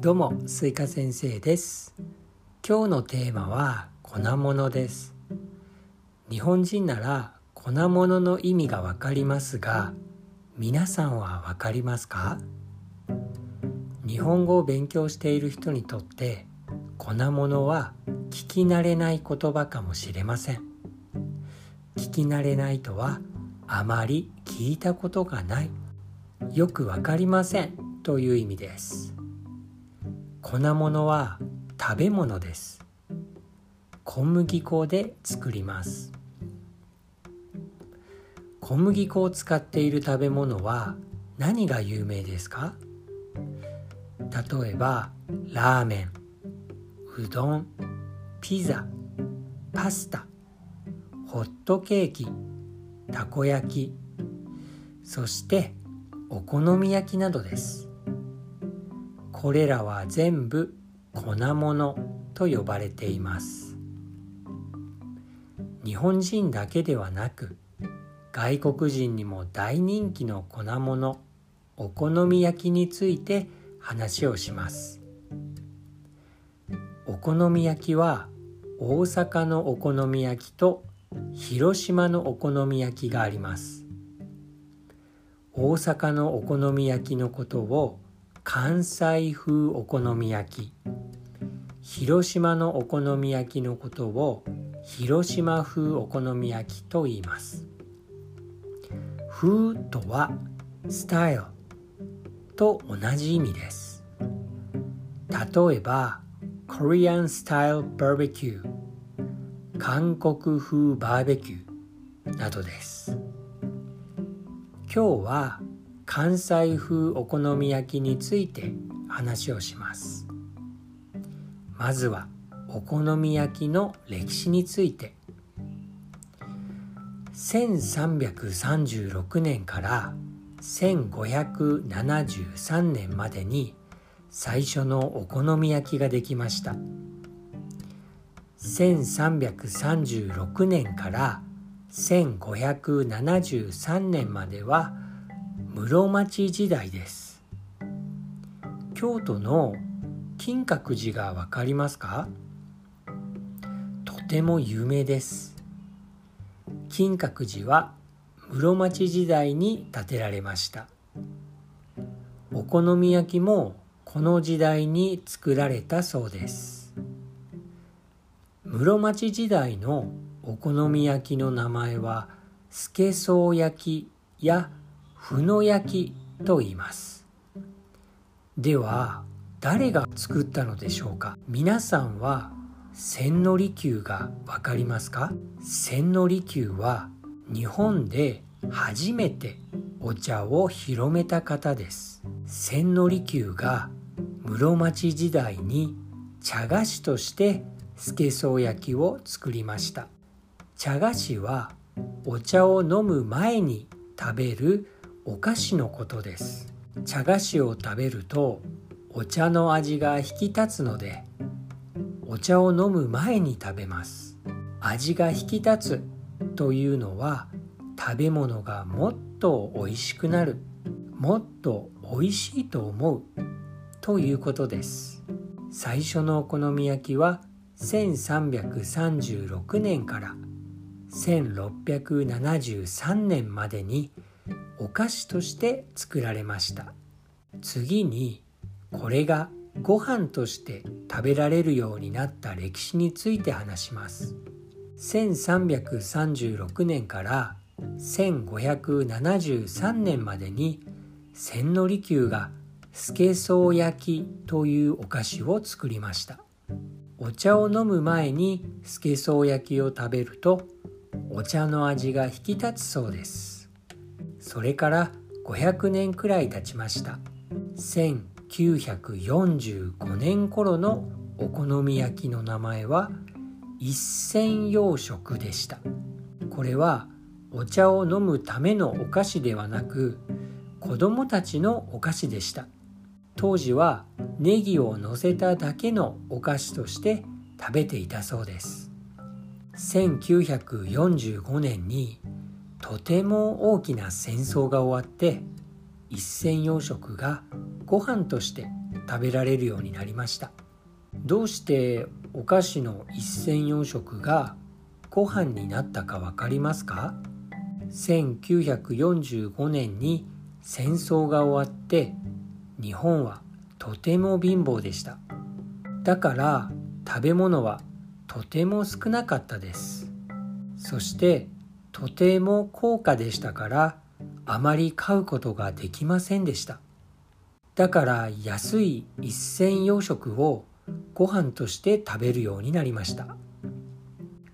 どうもスイカ先生です。今日のテーマは粉物です。日本人なら粉物の意味がわかりますが皆さんはわかりますか？日本語を勉強している人にとって粉物は聞き慣れない言葉かもしれません。聞き慣れないとはあまり聞いたことがない。よくわかりませんという意味です。粉物は食べ物です。小麦粉で作ります。小麦粉を使っている食べ物は何が有名ですか？例えばラーメンうどんピザパスタホットケーキたこ焼きそしてお好み焼きなどです。これらは全部粉物と呼ばれています。日本人だけではなく外国人にも大人気の粉物お好み焼きについて話をします。お好み焼きは大阪のお好み焼きと広島のお好み焼きがあります。大阪のお好み焼きのことを関西風お好み焼き。広島のお好み焼きのことを広島風お好み焼きと言います。風とはスタイルと同じ意味です。例えば Korean Style Barbecue 韓国風バーベキューなどです。今日は関西風お好み焼きについて話をします。まずはお好み焼きの歴史について。1336年から1573年までに最初のお好み焼きができました。1336年から1573年までは室町時代です。京都の金閣寺がわかりますか？とても有名です。金閣寺は室町時代に建てられました。お好み焼きもこの時代に作られたそうです。室町時代のお好み焼きの名前はスケソウ焼きやふの焼きと言います。では誰が作ったのでしょうか？皆さんは千利休がわかりますか？千利休は日本で初めてお茶を広めた方です。千利休が室町時代に茶菓子としてスケソウ焼きを作りました。茶菓子はお茶を飲む前に食べるお菓子のことです。茶菓子を食べるとお茶の味が引き立つのでお茶を飲む前に食べます。味が引き立つというのは食べ物がもっと美味しくなるもっと美味しいと思うということです。最初のお好み焼きは1336年から1673年までにお菓子として作られました。次にこれがご飯として食べられるようになった歴史について話します。1336年から1573年までに千利休がスケソウ焼きというお菓子を作りました。お茶を飲む前にスケソウ焼きを食べるとお茶の味が引き立つそうです。それから500年くらい経ちました。1945年頃のお好み焼きの名前は一銭洋食でした。これはお茶を飲むためのお菓子ではなく子供たちのお菓子でした。当時はネギを乗せただけのお菓子として食べていたそうです。1945年にとても大きな戦争が終わって一銭洋食がご飯として食べられるようになりました。どうしてお菓子の一銭洋食がご飯になったか分かりますか？1945年に戦争が終わって日本はとても貧乏でした。だから食べ物はとても少なかったです。そしてとても高価でしたからあまり買うことができませんでした。だから安い一銭洋食をご飯として食べるようになりました。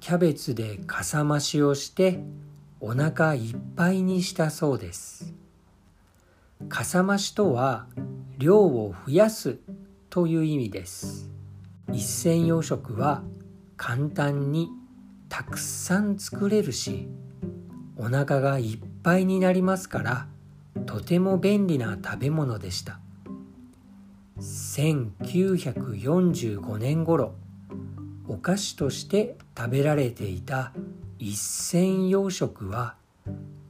キャベツでかさ増しをしてお腹いっぱいにしたそうです。かさ増しとは量を増やすという意味です。一銭洋食は簡単にたくさん作れるしお腹がいっぱいになりますからとても便利な食べ物でした。1945年頃お菓子として食べられていた一銭洋食は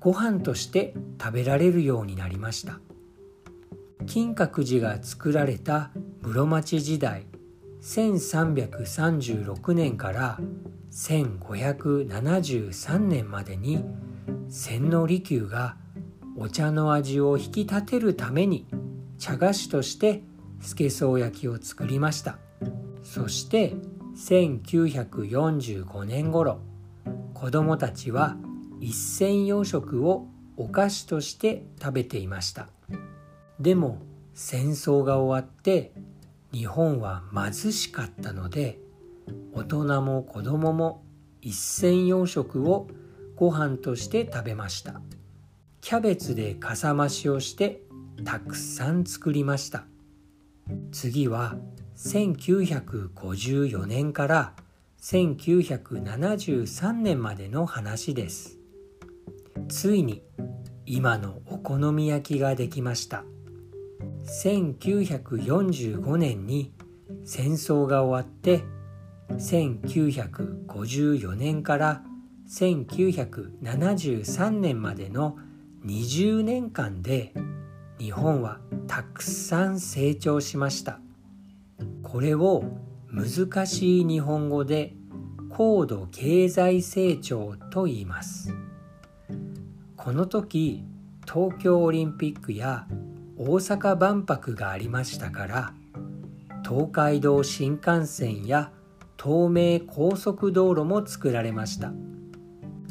ご飯として食べられるようになりました。金閣寺が作られた室町時代1336年から1573年までに千利休がお茶の味を引き立てるために茶菓子としてスケソウ焼きを作りました。そして1945年頃子供たちは一銭洋食をお菓子として食べていました。でも戦争が終わって日本は貧しかったので大人も子供も一銭洋食をご飯として食べました。キャベツでかさ増しをしてたくさん作りました。次は1954年から1973年までの話です。ついに今のお好み焼きができました。1945年に戦争が終わって1954年から1973年までの20年間で日本はたくさん成長しました。これを難しい日本語で高度経済成長と言います。この時東京オリンピックや大阪万博がありましたから東海道新幹線や東名高速道路も作られました。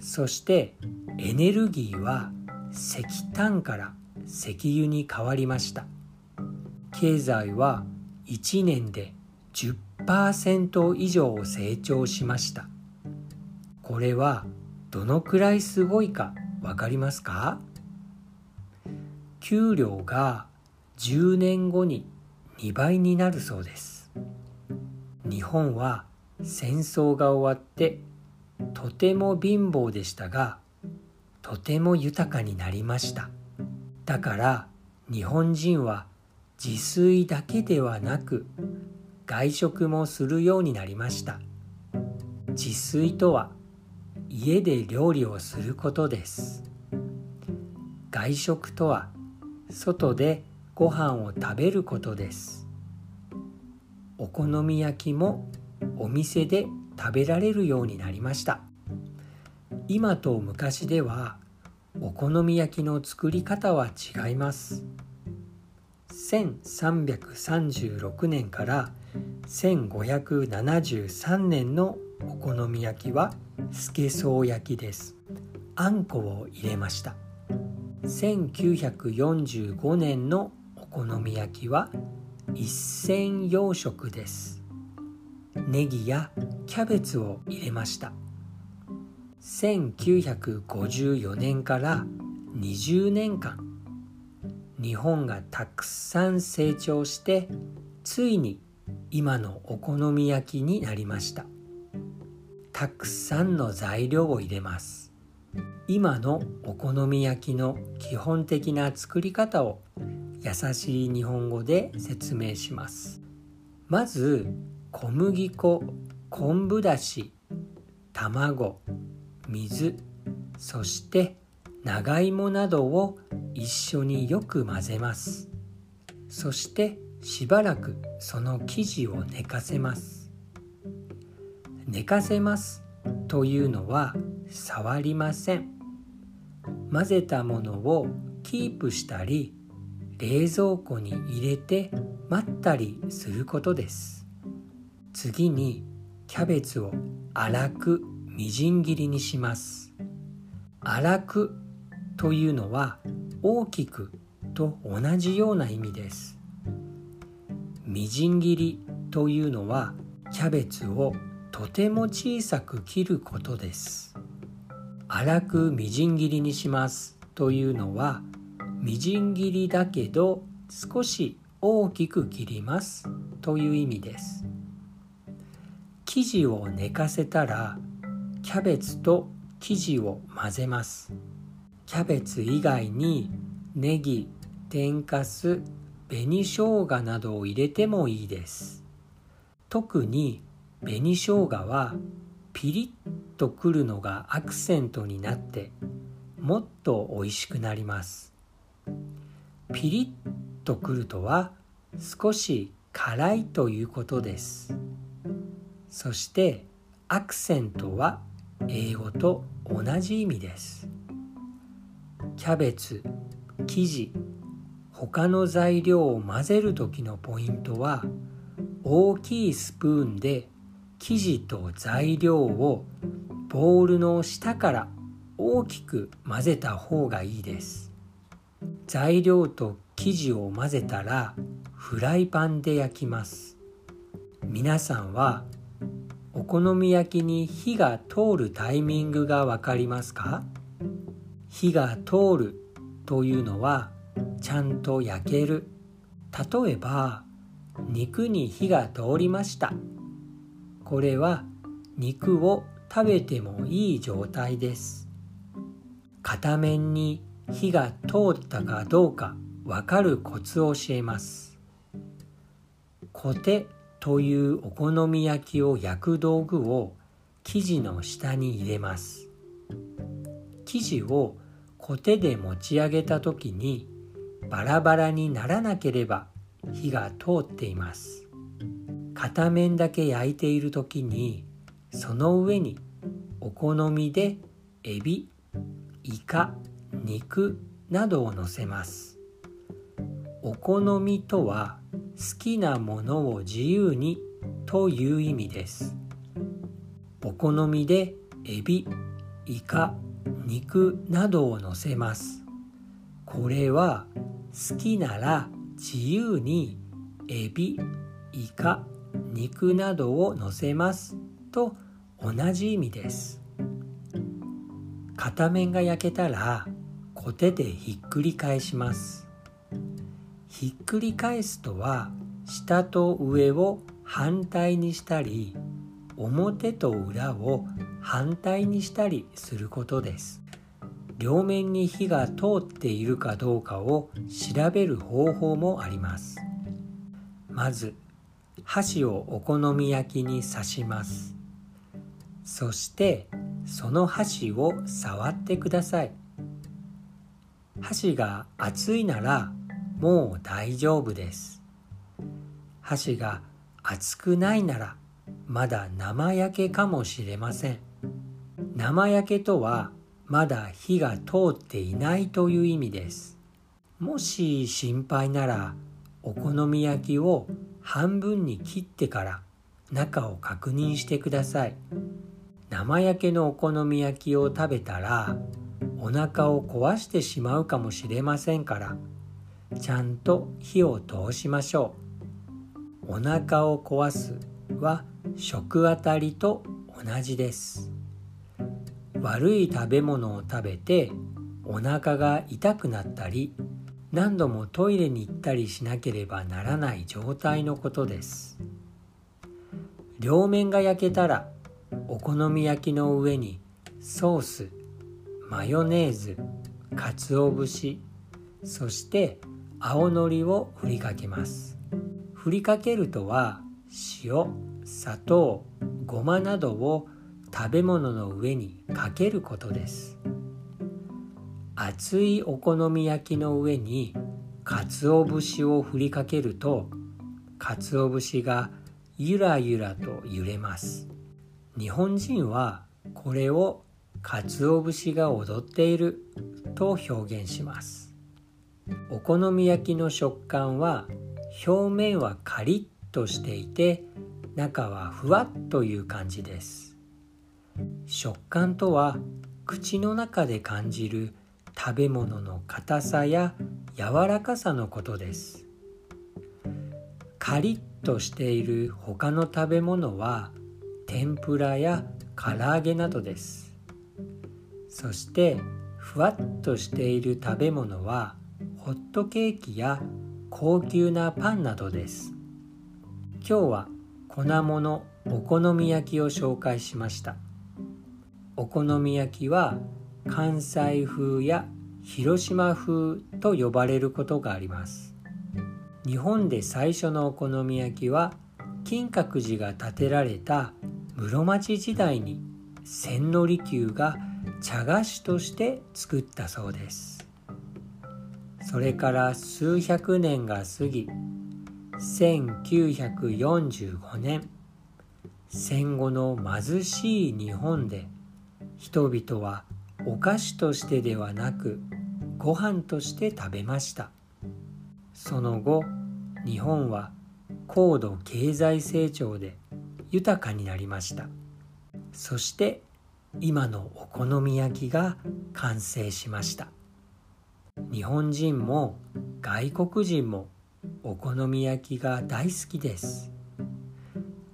そしてエネルギーは石炭から石油に変わりました。経済は1年で10%以上成長しました。これはどのくらいすごいかわかりますか？給料が10年後に2倍になるそうです。日本は戦争が終わってとても貧乏でしたがとても豊かになりました。だから日本人は自炊だけではなく外食もするようになりました。自炊とは家で料理をすることです。外食とは外でご飯を食べることです。お好み焼きもお店で食べられるようになりました。今と昔ではお好み焼きの作り方は違います。1336年から1573年のお好み焼きはスケソウ焼きです。あんこを入れました。1945年のお好み焼きは一銭洋食です。ネギやキャベツを入れました。1954年から20年間日本がたくさん成長してついに今のお好み焼きになりました。たくさんの材料を入れます。今のお好み焼きの基本的な作り方を優しい日本語で説明します。まず小麦粉昆布だし卵水そして長芋などを一緒によく混ぜます。そしてしばらくその生地を寝かせます。寝かせますというのは触りません。混ぜたものをキープしたり冷蔵庫に入れて待ったりすることです。次にキャベツを粗くみじん切りにします。粗くというのは大きくと同じような意味です。みじん切りというのはキャベツをとても小さく切ることです。粗くみじん切りにしますというのはみじん切りだけど少し大きく切りますという意味です。生地を寝かせたらキャベツと生地を混ぜます。キャベツ以外にネギ天かす紅生姜などを入れてもいいです。特に紅生姜はピリッとくるのがアクセントになってもっと美味しくなります。ピリッとくるとは少し辛いということです。そしてアクセントは英語と同じ意味です。キャベツ生地他の材料を混ぜる時のポイントは大きいスプーンで生地と材料をボウルの下から大きく混ぜた方がいいです。材料と生地を混ぜたらフライパンで焼きます。皆さんはお好み焼きに火が通るタイミングがわかりますか？火が通るというのはちゃんと焼ける。例えば肉に火が通りました。これは肉を食べてもいい状態です。片面に火が通ったかどうかわかるコツを教えます。コテというお好み焼きを焼く道具を生地の下に入れます。生地をコテで持ち上げた時にバラバラにならなければ火が通っています。片面だけ焼いている時にその上にお好みでエビイカ肉などを乗せます。お好みとは好きなものを自由にという意味です。お好みでエビイカ肉などを乗せます。これは好きなら自由にエビイカ肉などを乗せます。と同じ意味です。片面が焼けたらコテでひっくり返します。ひっくり返すとは下と上を反対にしたり表と裏を反対にしたりすることです。両面に火が通っているかどうかを調べる方法もあります。まず箸をお好み焼きに刺します。そしてその箸を触ってください。箸が熱いならもう大丈夫です。箸が熱くないならまだ生焼けかもしれません。生焼けとはまだ火が通っていないという意味です。もし心配ならお好み焼きを半分に切ってから中を確認してください。生焼けのお好み焼きを食べたらお腹を壊してしまうかもしれませんからちゃんと火を通しましょう。お腹を壊すは食あたりと同じです。悪い食べ物を食べてお腹が痛くなったり何度もトイレに行ったりしなければならない状態のことです。両面が焼けたらお好み焼きの上にソースマヨネーズ鰹節そして青のりを振りかけます。振りかけるとは塩砂糖ごまなどを食べ物の上にかけることです。熱いお好み焼きの上に鰹節を振りかけると鰹節がゆらゆらと揺れます。日本人はこれを鰹節が踊っていると表現します。お好み焼きの食感は表面はカリッとしていて中はふわっという感じです。食感とは口の中で感じる食べ物の硬さや柔らかさのことです。カリッとしている他の食べ物は天ぷらや唐揚げなどです。そしてふわっとしている食べ物はホットケーキや高級なパンなどです。今日は粉物お好み焼きを紹介しました。お好み焼きは関西風や広島風と呼ばれることがあります。日本で最初のお好み焼きは金閣寺が建てられた室町時代に千利休が茶菓子として作ったそうです。それから数百年が過ぎ1945年戦後の貧しい日本で人々はお菓子としてではなくご飯として食べました。その後日本は高度経済成長で豊かになりました。そして今のお好み焼きが完成しました。日本人も外国人もお好み焼きが大好きです。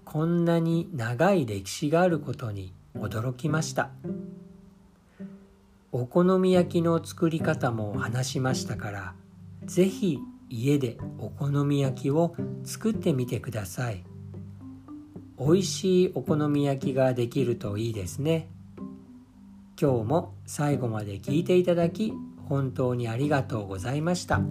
こんなに長い歴史があることに驚きました。お好み焼きの作り方も話しましたから是非家でお好み焼きを作ってみてください。美味しいお好み焼きができるといいですね。今日も最後まで聞いていただき本当にありがとうございました。